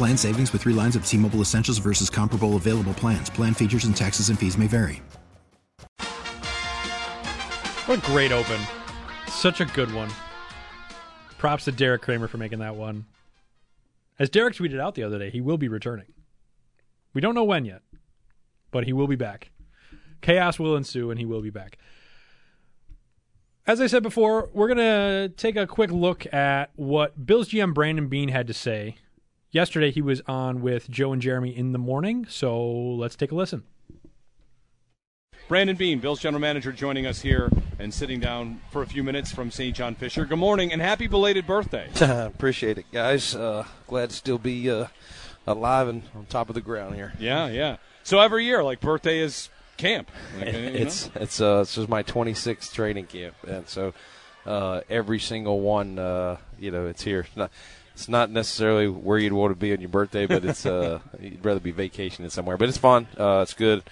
Plan savings with three lines of T Mobile Essentials versus comparable available plans. Plan features and taxes and fees may vary. What a great open. Such a good one. Props to Derek Kramer for making that one. As Derek tweeted out the other day, he will be returning. We don't know when yet, but he will be back. Chaos will ensue and he will be back. As I said before, we're going to take a quick look at what Bills GM Brandon Beane had to say Yesterday, he was on with Joe and Jeremy in the morning, so let's take a listen. Brandon Beane, Bill's general manager, joining us here and sitting down for a few minutes from St. John Fisher. Good morning and happy belated birthday. Appreciate it, guys. Uh, glad to still be uh, alive and on top of the ground here. Yeah, yeah. So every year, like birthday is camp. Like, it's know? it's uh, this is my 26th training camp, and so uh, every single one, uh, you know, it's here. It's not necessarily where you'd want to be on your birthday, but it's uh, you'd rather be vacationing somewhere. But it's fun. Uh, it's good.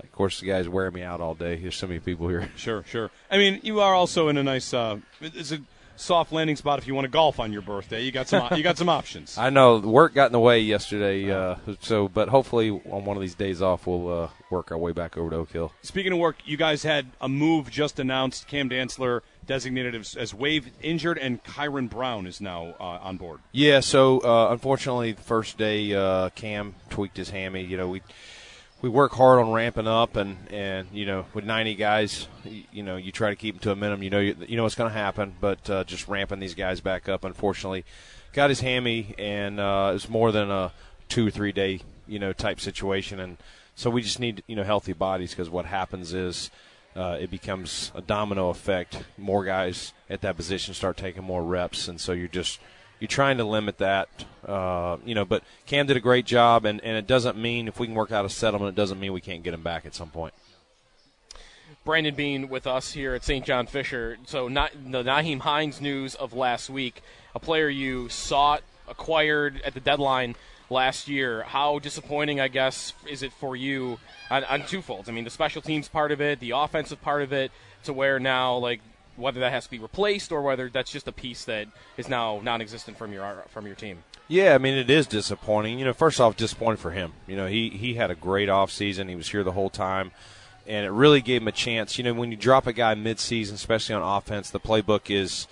Of course, the guys wear me out all day. There's so many people here. Sure, sure. I mean, you are also in a nice. Uh, it's a soft landing spot if you want to golf on your birthday. You got some. you got some options. I know work got in the way yesterday, uh, so but hopefully on one of these days off we'll uh, work our way back over to Oak Hill. Speaking of work, you guys had a move just announced. Cam Dantzler designated as, as wave injured, and Kyron Brown is now uh, on board. Yeah, so uh, unfortunately, the first day uh, Cam tweaked his hammy. You know, we we work hard on ramping up, and and you know, with 90 guys, you, you know, you try to keep them to a minimum. You know, you, you know what's going to happen, but uh, just ramping these guys back up. Unfortunately, got his hammy, and uh, it was more than a two or three day you know type situation, and so we just need you know healthy bodies because what happens is uh, it becomes a domino effect. More guys at that position start taking more reps, and so you're just you're trying to limit that. Uh, you know, but Cam did a great job, and, and it doesn't mean if we can work out a settlement, it doesn't mean we can't get him back at some point. Brandon Beane with us here at St. John Fisher. So, not the Nyheim Hines news of last week, a player you sought, acquired at the deadline last year. How disappointing, I guess, is it for you on, on twofolds? I mean, the special teams part of it, the offensive part of it, to where now, like, whether that has to be replaced or whether that's just a piece that is now non-existent from your from your team. Yeah, I mean it is disappointing. You know, first off, disappointing for him. You know, he he had a great off season. He was here the whole time, and it really gave him a chance. You know, when you drop a guy mid-season, especially on offense, the playbook is,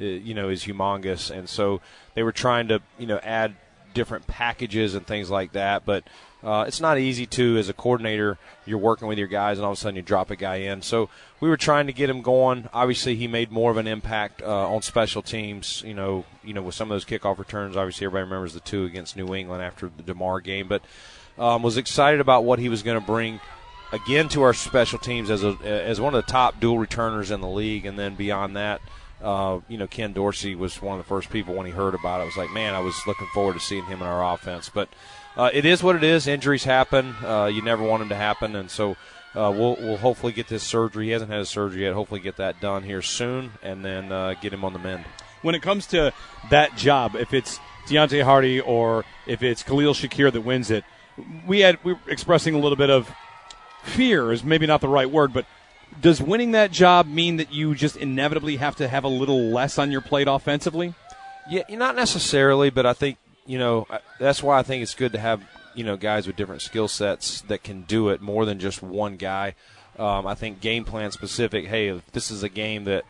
uh, you know, is humongous, and so they were trying to you know add different packages and things like that. But uh, it's not easy to, as a coordinator, you're working with your guys and all of a sudden you drop a guy in. So we were trying to get him going. Obviously, he made more of an impact uh, on special teams. You know, you know, with some of those kickoff returns. Obviously, everybody remembers the two against New England after the Damar game, but um, was excited about what he was going to bring again to our special teams as a as one of the top dual returners in the league, and then beyond that. Uh, you know, Ken Dorsey was one of the first people when he heard about it. I was like, man, I was looking forward to seeing him in our offense. But uh, it is what it is. Injuries happen. Uh, you never want them to happen, and so uh, we'll we'll hopefully get this surgery. He hasn't had his surgery yet. Hopefully, get that done here soon, and then uh, get him on the mend. When it comes to that job, if it's Deonte Harty or if it's Khalil Shakir that wins it, we had we were expressing a little bit of fear is maybe not the right word, but does winning that job mean that you just inevitably have to have a little less on your plate offensively? Yeah, not necessarily, but I think you know that's why I think it's good to have you know guys with different skill sets that can do it more than just one guy. Um, I think game plan specific. Hey, if this is a game that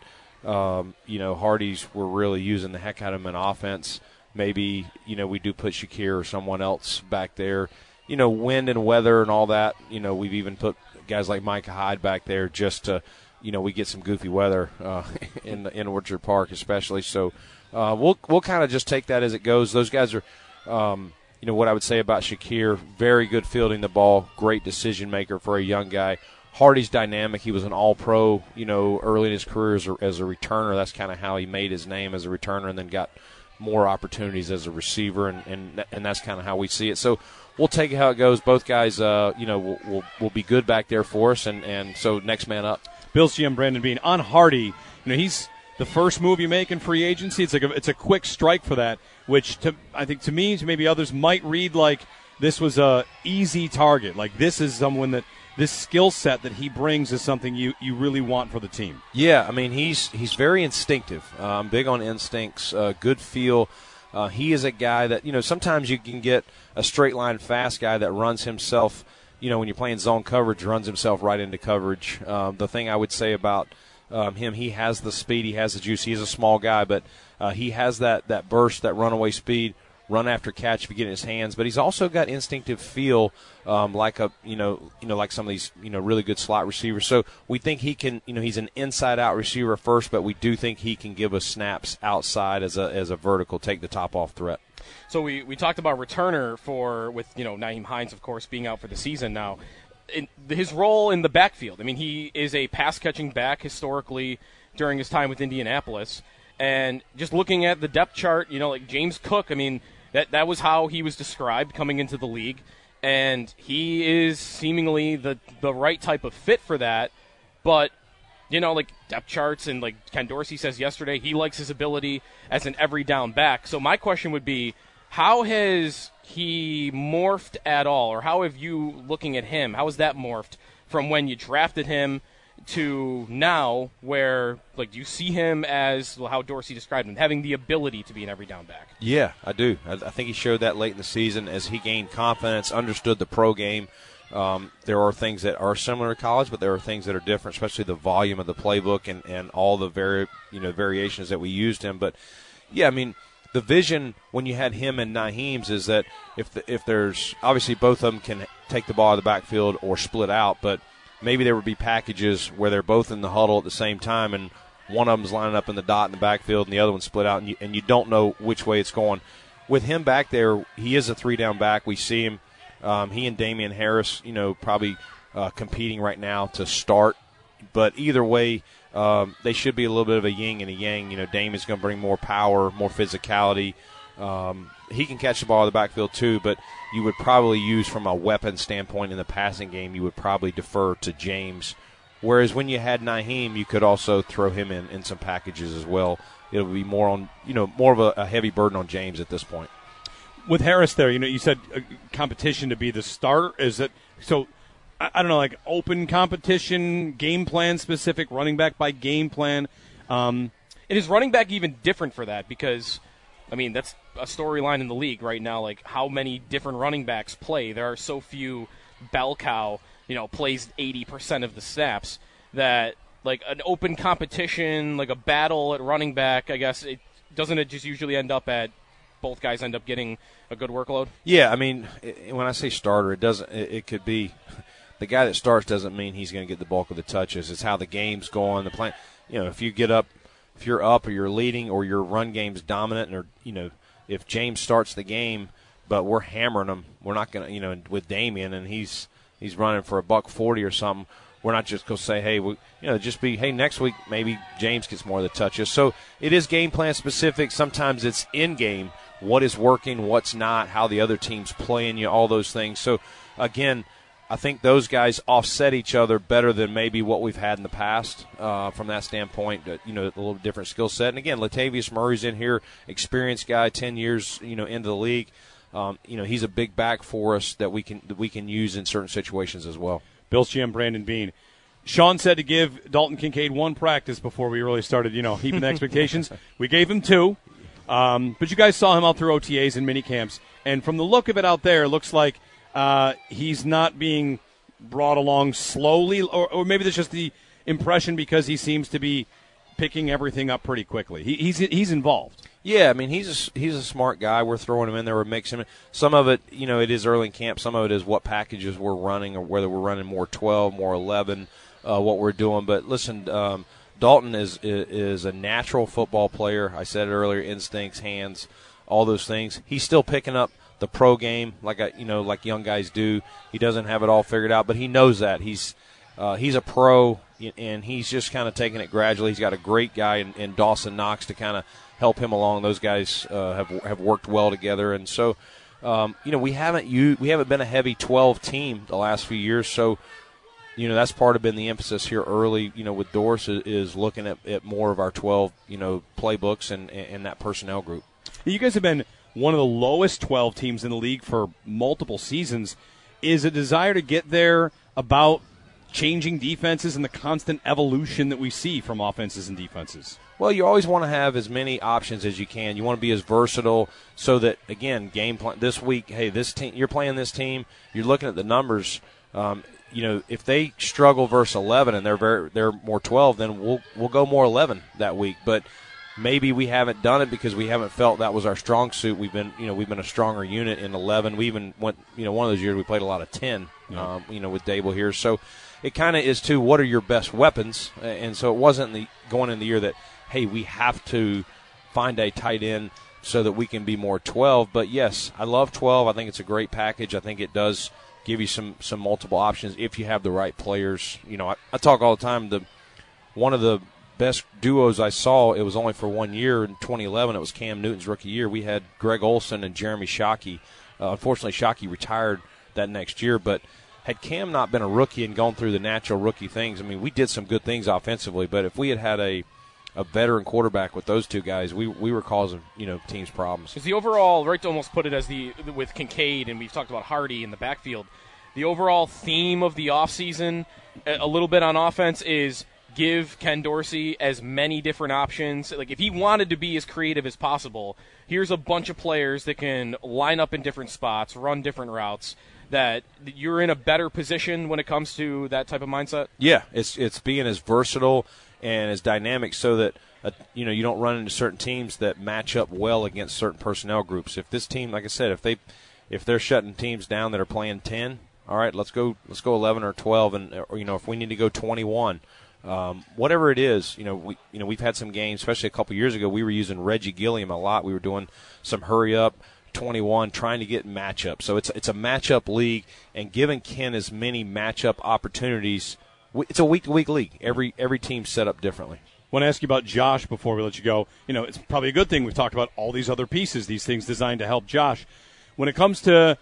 um, you know Harty's were really using the heck out of him in offense. maybe you know we do put Shakir or someone else back there. You know, wind and weather and all that. You know, we've even put guys like Micah Hyde back there just to, you know, we get some goofy weather uh, in in Orchard Park, especially. So uh, we'll we'll kind of just take that as it goes. Those guys are. Um, you know what I would say about Shakir, very good fielding the ball, great decision maker for a young guy. Harty's dynamic. He was an All Pro, you know, early in his career as a, as a returner. That's kind of how he made his name as a returner, and then got more opportunities as a receiver, and and, and that's kind of how we see it. So we'll take it how it goes. Both guys, uh, you know, will, will, will be good back there for us, and and so next man up. Bill's GM Brandon Beane on Harty. You know, he's the first move you make in free agency. It's like a, it's a quick strike for that, which to I think to me, to maybe others might read like this was a easy target. Like this is someone that this skill set that he brings is something you, you really want for the team. Yeah, I mean he's he's very instinctive. Um, big on instincts, uh, good feel. Uh, he is a guy that you know sometimes you can get a straight line fast guy that runs himself. You know when you're playing zone coverage, runs himself right into coverage. Um, the thing I would say about um, him, he has the speed, he has the juice. He's a small guy, but uh, he has that that burst, that runaway speed run after catch if you get in his hands. But he's also got instinctive feel, um, like a you know you know like some of these you know really good slot receivers. So we think he can you know he's an inside out receiver first, but we do think he can give us snaps outside as a as a vertical, take the top off threat. So we, we talked about returner for with you know Nyheim Hines of course being out for the season now. In his role in the backfield. I mean, he is a pass catching back historically during his time with Indianapolis. And just looking at the depth chart, you know, like James Cook, I mean, that that was how he was described coming into the league, and he is seemingly the the right type of fit for that. But you know, like depth charts and like Ken Dorsey says yesterday, he likes his ability as an every down back. So my question would be, how has he morphed at all, or how have you looking at him? How has that morphed from when you drafted him? To now where like do you see him as how Dorsey described him having the ability to be an every down back. Yeah, I do. I, I think he showed that late in the season as he gained confidence, understood the pro game. Um, there are things that are similar to college, but there are things that are different, especially the volume of the playbook and, and all the vari- you know variations that we used him. But yeah, I mean the vision when you had him and Nyheim's is that if the, if there's obviously both of them can take the ball out of the backfield or split out, but maybe there would be packages where they're both in the huddle at the same time and one of them's lining up in the dot in the backfield and the other one's split out and you, and you don't know which way it's going. With him back there, he is a three down back. We see him. Um, he and Damien Harris, you know, probably uh, competing right now to start. But either way, um, they should be a little bit of a yin and a yang. You know, Damien's going to bring more power, more physicality. Um, he can catch the ball in the backfield too, but you would probably use from a weapon standpoint in the passing game, you would probably defer to James. Whereas when you had Nyheim, you could also throw him in, in some packages as well. It'll be more on, you know, more of a, a heavy burden on James at this point. With Harris there, you know, you said uh, competition to be the starter. Is it so? I, I, don't know, like open competition, game plan specific, running back by game plan. Um, and is running back even different for that? Because I mean, that's a storyline in the league right now. Like how many different running backs play? There are so few. Bell cow, you know, plays eighty percent of the snaps. That like an open competition, like a battle at running back. I guess it doesn't it just usually end up at both guys end up getting a good workload. Yeah, I mean, when I say starter, it doesn't. It, could be the guy that starts doesn't mean he's going to get the bulk of the touches. It's how the game's going. The plan. You know, if you get up if you're up or you're leading or your run game's dominant, or you know, if James starts the game, but we're hammering him, we're not gonna, you know, with Damien and he's he's running for a buck forty or something. We're not just gonna say, hey, we, you know, just be, hey, next week maybe James gets more of the touches. So it is game plan specific. Sometimes it's in game, what is working, what's not, how the other team's playing you, all those things. So again, I think those guys offset each other better than maybe what we've had in the past uh, from that standpoint. You know, a little different skill set. And again, Latavius Murray's in here, experienced guy, ten years, you know, into the league. Um, you know, he's a big back for us that we can that we can use in certain situations as well. Bill's GM Brandon Beane. Sean said to give Dalton Kincaid one practice before we really started, you know, heaping expectations. We gave him two, um, but you guys saw him out through OTAs and mini camps, and from the look of it out there, it looks like – uh, he's not being brought along slowly, or, or maybe that's just the impression because he seems to be picking everything up pretty quickly. He, he's he's involved. Yeah, I mean he's a, he's a smart guy. We're throwing him in there. We're mixing him. Some of it, you know, it is early in camp. Some of it is what packages we're running, or whether we're running more twelve, more eleven, uh, what we're doing. But listen, um, Dalton is, is is a natural football player. I said it earlier: instincts, hands, all those things. He's still picking up the pro game, like I, you know, like young guys do. He doesn't have it all figured out, but he knows that he's uh, he's a pro, and he's just kind of taking it gradually. He's got a great guy in, in Dawson Knox to kind of help him along. Those guys uh, have have worked well together, and so um, you know we haven't you we haven't been a heavy 12 team the last few years. So you know that's part of been the emphasis here early. You know with Dorsey is, is looking at, at more of our 12 you know playbooks and and that personnel group. You guys have been one of the lowest 12 teams in the league for multiple seasons. Is a desire to get there about changing defenses and the constant evolution that we see from offenses and defenses? Well, you always want to have as many options as you can. You want to be as versatile so that again, game plan this week. Hey, this team you're playing this team. You're looking at the numbers. Um, you know, if they struggle versus 11 and they're very they're more 12, then we'll we'll go more 11 that week. But maybe we haven't done it because we haven't felt that was our strong suit. We've been you know we've been a stronger unit in 11. We even went you know one of those years we played a lot of 10. Yeah. Um, you know with Daboll here, so it kind of is too. What are your best weapons? And so it wasn't the going in the year that hey, we have to find a tight end so that we can be more 12. But yes, I love 12. I think it's a great package. I think it does give you some some multiple options if you have the right players. You know, I, I talk all the time. The one of the best duos I saw. It was only for one year in 2011. It was Cam Newton's rookie year. We had Greg Olsen and Jeremy Shockey. Uh, unfortunately, Shockey retired that next year, but had Cam not been a rookie and gone through the natural rookie things, I mean, we did some good things offensively. But if we had had a a veteran quarterback with those two guys, we we were causing you know teams problems. Is the overall right to almost put it as the with Kincaid and we've talked about Harty in the backfield. The overall theme of the offseason, a little bit on offense, is give Ken Dorsey as many different options. Like if he wanted to be as creative as possible, here's a bunch of players that can line up in different spots, run different routes. That you're in a better position when it comes to that type of mindset. Yeah, it's it's being as versatile and as dynamic so that uh, you know you don't run into certain teams that match up well against certain personnel groups. If this team, like I said, if they if they're shutting teams down that are playing ten, all right, let's go let's go eleven or twelve, and or, you know if we need to go twenty one. Um, whatever it is, you know, we you know we've had some games, especially a couple years ago. We were using Reggie Gilliam a lot. We were doing some hurry up, 21, trying to get matchup. So it's it's a matchup league, and giving Ken as many matchup opportunities it's a week to week league. Every every team's set up differently. I want to ask you about Josh before we let you go. You know, it's probably a good thing we've talked about all these other pieces, these things designed to help Josh. When it comes to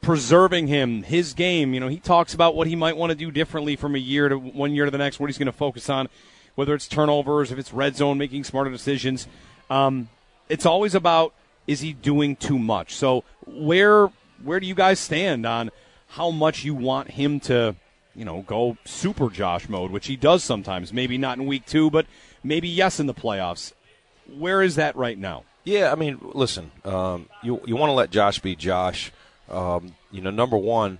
preserving him, his game, you know, he talks about what he might want to do differently from a year to one year to the next, what he's going to focus on, whether it's turnovers, if it's red zone, making smarter decisions. Um, it's always about is he doing too much? So where where do you guys stand on how much you want him to you know, go super Josh mode, which he does sometimes. Maybe not in week two, but maybe yes in the playoffs. Where is that right now? Yeah, I mean, listen, um, you you want to let Josh be Josh. Um, you know, number one,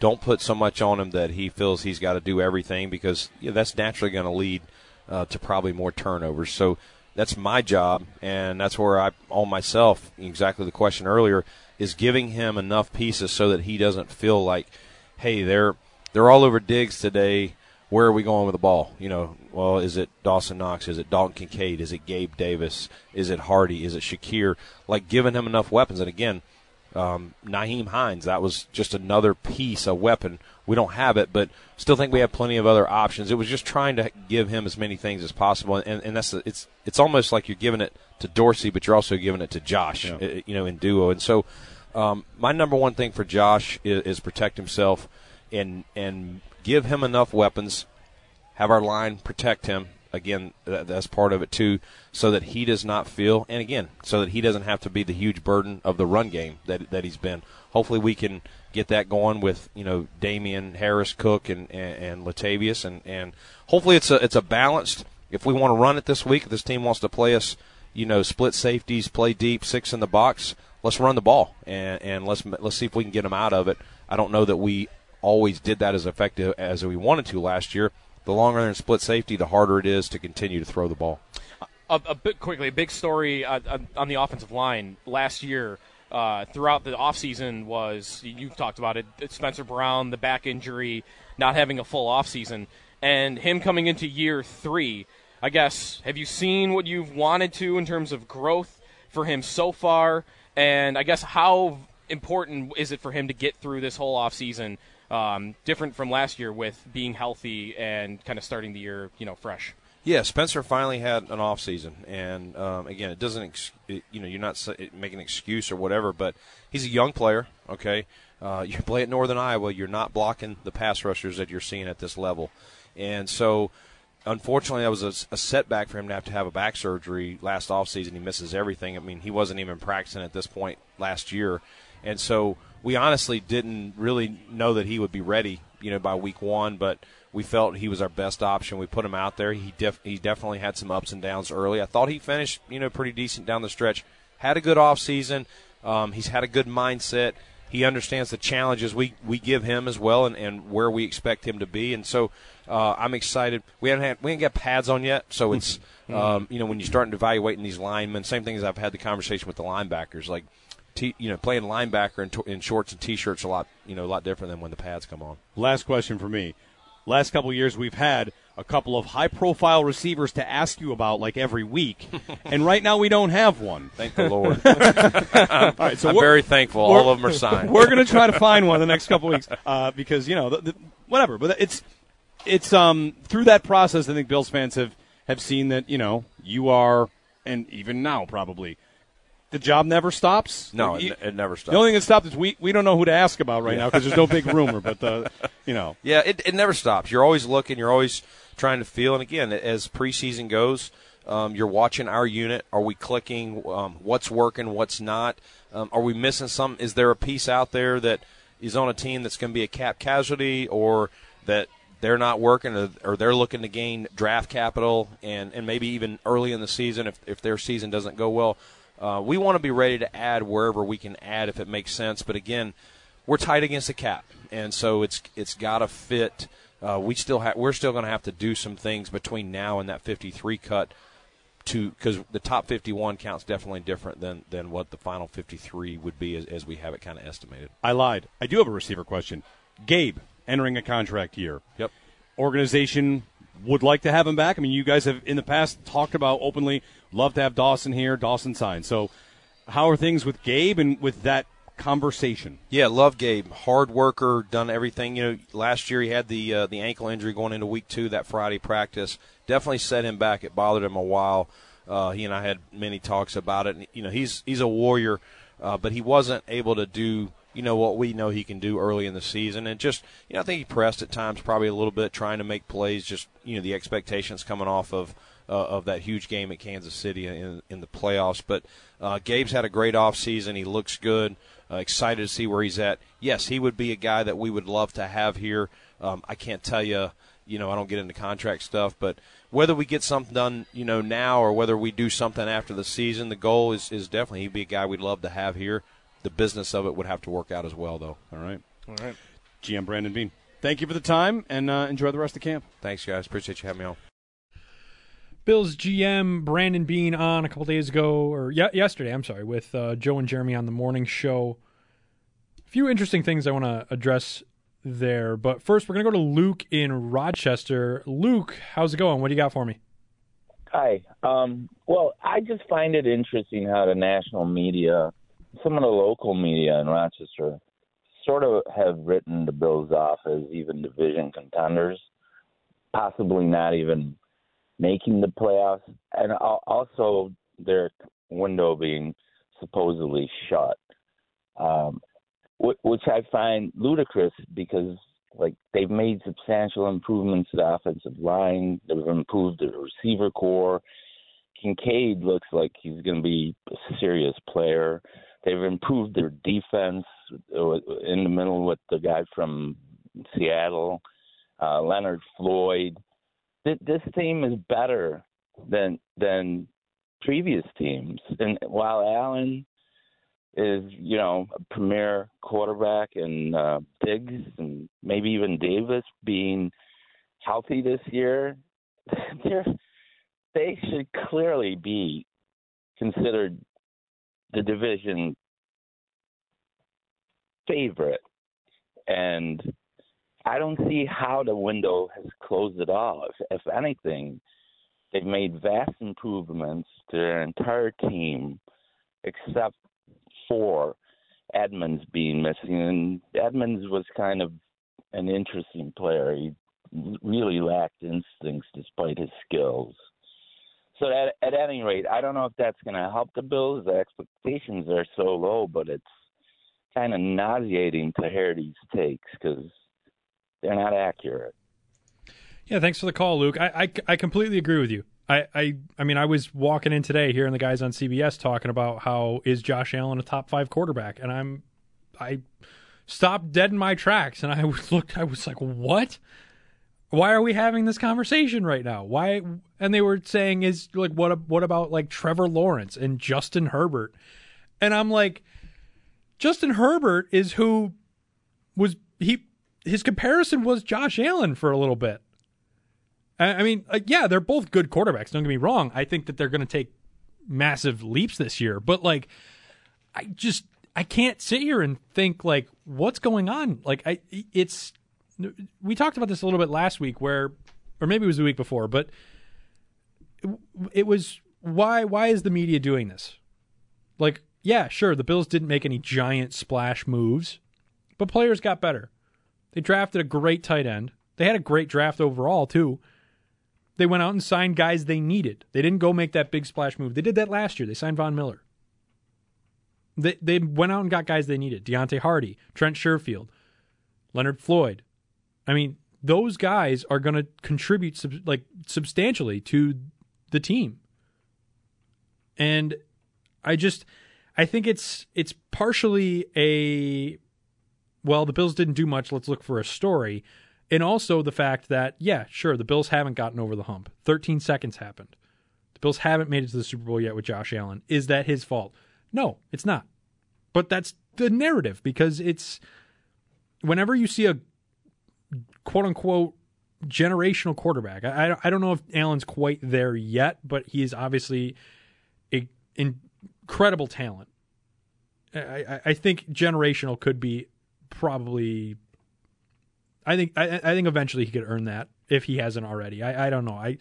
don't put so much on him that he feels he's got to do everything because you know, that's naturally going to lead uh, to probably more turnovers. So that's my job, and that's where I on myself. Exactly the question earlier is giving him enough pieces so that he doesn't feel like, hey, they're they're all over Diggs today. Where are we going with the ball? You know, well, is it Dawson Knox? Is it Dalton Kincaid? Is it Gabe Davis? Is it Harty? Is it Shakir? Like giving him enough weapons. And again, um, Nyheim Hines, that was just another piece, a weapon. We don't have it, but still think we have plenty of other options. It was just trying to give him as many things as possible, and, and that's it's it's almost like you're giving it to Dorsey, but you're also giving it to Josh, yeah. Uh, you know, in duo. And so, um, my number one thing for Josh is, is protect himself and and give him enough weapons, have our line protect him. Again, that's part of it too, so that he does not feel, and again, so that he doesn't have to be the huge burden of the run game that that he's been. Hopefully, we can get that going with you know Damien Harris, Cook, and and, and Latavius, and and hopefully it's a it's a balanced. If we want to run it this week, if this team wants to play us, you know, split safeties, play deep, six in the box. Let's run the ball and and let's let's see if we can get them out of it. I don't know that we always did that as effective as we wanted to last year. The longer they're in split safety, the harder it is to continue to throw the ball. a, a bit quickly, a big story uh, on the offensive line last year. Uh, throughout the offseason was you've talked about it Spencer Brown the back injury not having a full offseason and him coming into year three I guess have you seen what you've wanted to in terms of growth for him so far and I guess how important is it for him to get through this whole offseason um, different from last year with being healthy and kind of starting the year you know fresh yeah, Spencer finally had an off season, and um, again, it doesn't, ex- it, you know, you're not making an excuse or whatever, but he's a young player. Okay, uh, you play at Northern Iowa, you're not blocking the pass rushers that you're seeing at this level, and so unfortunately, that was a, a, setback for him to have to have a back surgery last offseason. He misses everything. I mean, he wasn't even practicing at this point last year. And so we honestly didn't really know that he would be ready, you know, by week one, but we felt he was our best option. We put him out there. He def- he definitely had some ups and downs early. I thought he finished, you know, pretty decent down the stretch. Had a good off season. Um, he's had a good mindset. He understands the challenges we, we give him as well, and, and where we expect him to be. And so uh, I'm excited. We haven't had, we haven't got pads on yet, so it's mm-hmm. um, you know when you're starting to evaluating these linemen. Same thing as I've had the conversation with the linebackers, like. T, you know, playing linebacker in, t- in shorts and t-shirts a lot, you know, a lot different than when the pads come on. Last question for me last couple of years we've had a couple of high profile receivers to ask you about like every week. and right now we don't have one. Thank the Lord. All right, so I'm very thankful. All of them are signed. We're going to try to find one the next couple weeks uh, because, you know, the, the, whatever. But it's it's um, through that process, I think Bills fans have, have seen that, you know, you are, and even now probably, the job never stops? No, it, it, never stops. The only thing that stops is we, we don't know who to ask about right yeah. now because there's no big rumor. But uh, you know, yeah, it, it never stops. You're always looking. You're always trying to feel. And again, as preseason goes, um, you're watching our unit. Are we clicking? Um, what's working? What's not? Um, are we missing some? Is there a piece out there that is on a team that's going to be a cap casualty, or that they're not working, or, or they're looking to gain draft capital, and and maybe even early in the season if if their season doesn't go well uh, we want to be ready to add wherever we can add if it makes sense. But again, we're tight against the cap, and so it's it's got to fit. Uh, we still have we're still going to have to do some things between now and that 53 cut to because the top 51 counts definitely different than than what the final 53 would be as, as we have it kind of estimated. I lied. I do have a receiver question. Gabe entering a contract year. Yep. Organization would like to have him back. I mean, you guys have in the past talked about openly love to have Dawson here. Dawson signed. So, how are things with Gabe and with that conversation? Yeah, love Gabe. Hard worker, done everything. You know, last year he had the uh, the ankle injury going into week two that Friday practice. Definitely set him back. It bothered him a while. Uh, he and I had many talks about it. And, you know, he's he's a warrior, uh, but he wasn't able to do you know what we know he can do early in the season, and just you know I think he pressed at times probably a little bit trying to make plays. Just you know the expectations coming off of uh, of that huge game at Kansas City in in the playoffs. But uh, Gabe's had a great off season. He looks good. Uh, excited to see where he's at. Yes, he would be a guy that we would love to have here. Um, I can't tell you, you know, I don't get into contract stuff, but whether we get something done, you know, now or whether we do something after the season, the goal is, is definitely he'd be a guy we'd love to have here the business of it would have to work out as well, though. All right. All right. GM Brandon Beane, thank you for the time and uh, enjoy the rest of the camp. Thanks, guys. Appreciate you having me on. Bills GM Brandon Beane on a couple days ago, or y- yesterday, I'm sorry, with uh, Joe and Jeremy on the morning show. A few interesting things I want to address there. But first, we're going to go to Luke in Rochester. Luke, how's it going? What do you got for me? Hi. Um, well, I just find it interesting how the national media some of the local media in Rochester sort of have written the Bills off as even division contenders, possibly not even making the playoffs, and also their window being supposedly shut, um, which I find ludicrous because like they've made substantial improvements to the offensive line, they've improved the receiver core. Kincaid looks like he's going to be a serious player. They've improved their defense uh, in the middle with the guy from Seattle, uh, Leonard Floyd. This team is better than than previous teams, and while Allen is you know a premier quarterback, and uh, Diggs and maybe even Davis being healthy this year, they're they should clearly be considered the division favorite. And I don't see how the window has closed at all. If, if anything, they've made vast improvements to their entire team, except for Edmunds being missing. And Edmunds was kind of an interesting player. He really lacked instincts despite his skills. So at, at any rate, I don't know if that's going to help the Bills. The expectations are so low, but it's kind of nauseating to hear these takes because they're not accurate. Yeah, thanks for the call, Luke. I, I, I completely agree with you. I, I I mean I was walking in today hearing the guys on CBS talking about how is Josh Allen a top five quarterback, and I'm I stopped dead in my tracks and I looked I was like what why are we having this conversation right now? Why? And they were saying is like, what? What about like Trevor Lawrence and Justin Herbert? And I'm like, Justin Herbert is who was he? His comparison was Josh Allen for a little bit. I mean, yeah, they're both good quarterbacks. Don't get me wrong. I think that they're going to take massive leaps this year, but like, I just I can't sit here and think like, what's going on? Like, I it's we talked about this a little bit last week, where, or maybe it was the week before, but it, was why why is the media doing this? Like, yeah, sure, the Bills didn't make any giant splash moves, but players got better. They drafted a great tight end. They had a great draft overall too. They went out and signed guys they needed. They didn't go make that big splash move. They did that last year. They signed Von Miller. They they went out and got guys they needed. Deonte Harty, Trent Sherfield, Leonard Floyd, I mean, those guys are going to contribute sub- like substantially to the team. And I just I think it's it's partially a well, the Bills didn't do much, let's look for a story. And also the fact that yeah, sure, the Bills haven't gotten over the hump. 13 seconds happened. The Bills haven't made it to the Super Bowl yet with Josh Allen. Is that his fault? No, it's not. But that's the narrative because it's whenever you see a quote unquote generational quarterback. I, I don't know if Allen's quite there yet, but he is obviously a incredible talent. I, I think generational could be probably. I think I, I think eventually he could earn that if he hasn't already. I, I don't know. I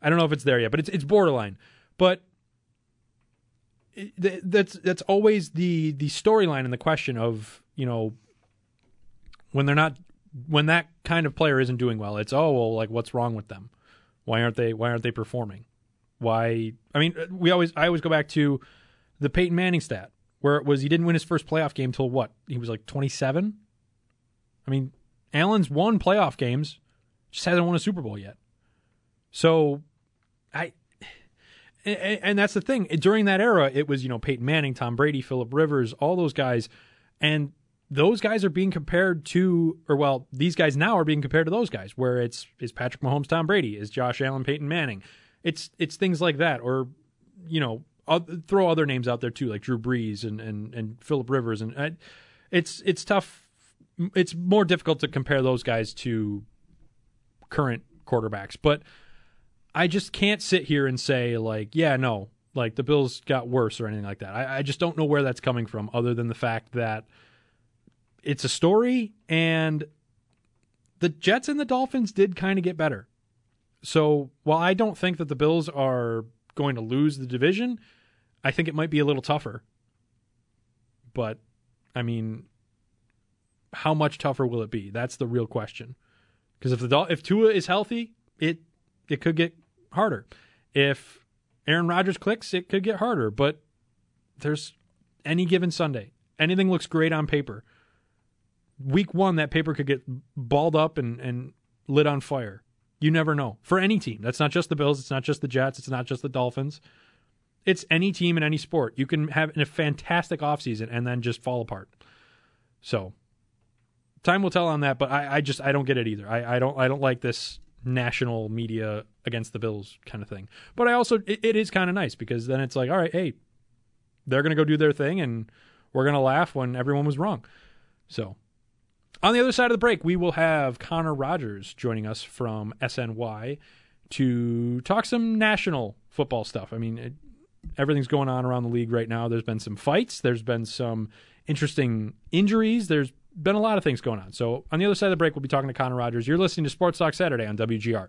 I don't know if it's there yet, but it's it's borderline. But that's that's always the the storyline and the question of you know when they're not when that kind of player isn't doing well, it's oh well, like what's wrong with them? Why aren't they? Why aren't they performing? Why? I mean, we always I always go back to the Peyton Manning stat where it was he didn't win his first playoff game till what? He was like 27. I mean, Allen's won playoff games, just hasn't won a Super Bowl yet. So, I. And, and that's the thing. During that era, it was you know Peyton Manning, Tom Brady, Philip Rivers, all those guys, and those guys are being compared to, or well, these guys now are being compared to those guys, where it's is Patrick Mahomes, Tom Brady, is Josh Allen, Peyton Manning. It's it's things like that, or you know, throw other names out there too, like Drew Brees and and and Philip Rivers, and uh, it's it's tough. It's more difficult to compare those guys to current quarterbacks, but I just can't sit here and say like, yeah, no, like the Bills got worse or anything like that. I, I just don't know where that's coming from, other than the fact that it's a story, and the Jets and the Dolphins did kind of get better. So while I don't think that the Bills are going to lose the division, I think it might be a little tougher. But I mean, how much tougher will it be? That's the real question. Because if the if Tua is healthy, it it could get harder. If Aaron Rodgers clicks, it could get harder. But there's any given Sunday, anything looks great on paper week one that paper could get balled up and, and lit on fire. You never know. For any team. That's not just the Bills, it's not just the Jets, it's not just the Dolphins. It's any team in any sport. You can have a fantastic offseason and then just fall apart. So time will tell on that, but I, I just I don't get it either. I, I don't I don't like this national media against the Bills kind of thing. But I also it, it is kind of nice because then it's like, all right, hey, they're gonna go do their thing and we're gonna laugh when everyone was wrong. So on the other side of the break, we will have Connor Rogers joining us from SNY to talk some national football stuff. I mean, it, everything's going on around the league right now. There's been some fights, there's been some interesting injuries, there's been a lot of things going on. So, on the other side of the break, we'll be talking to Connor Rogers. You're listening to Sports Talk Saturday on WGR.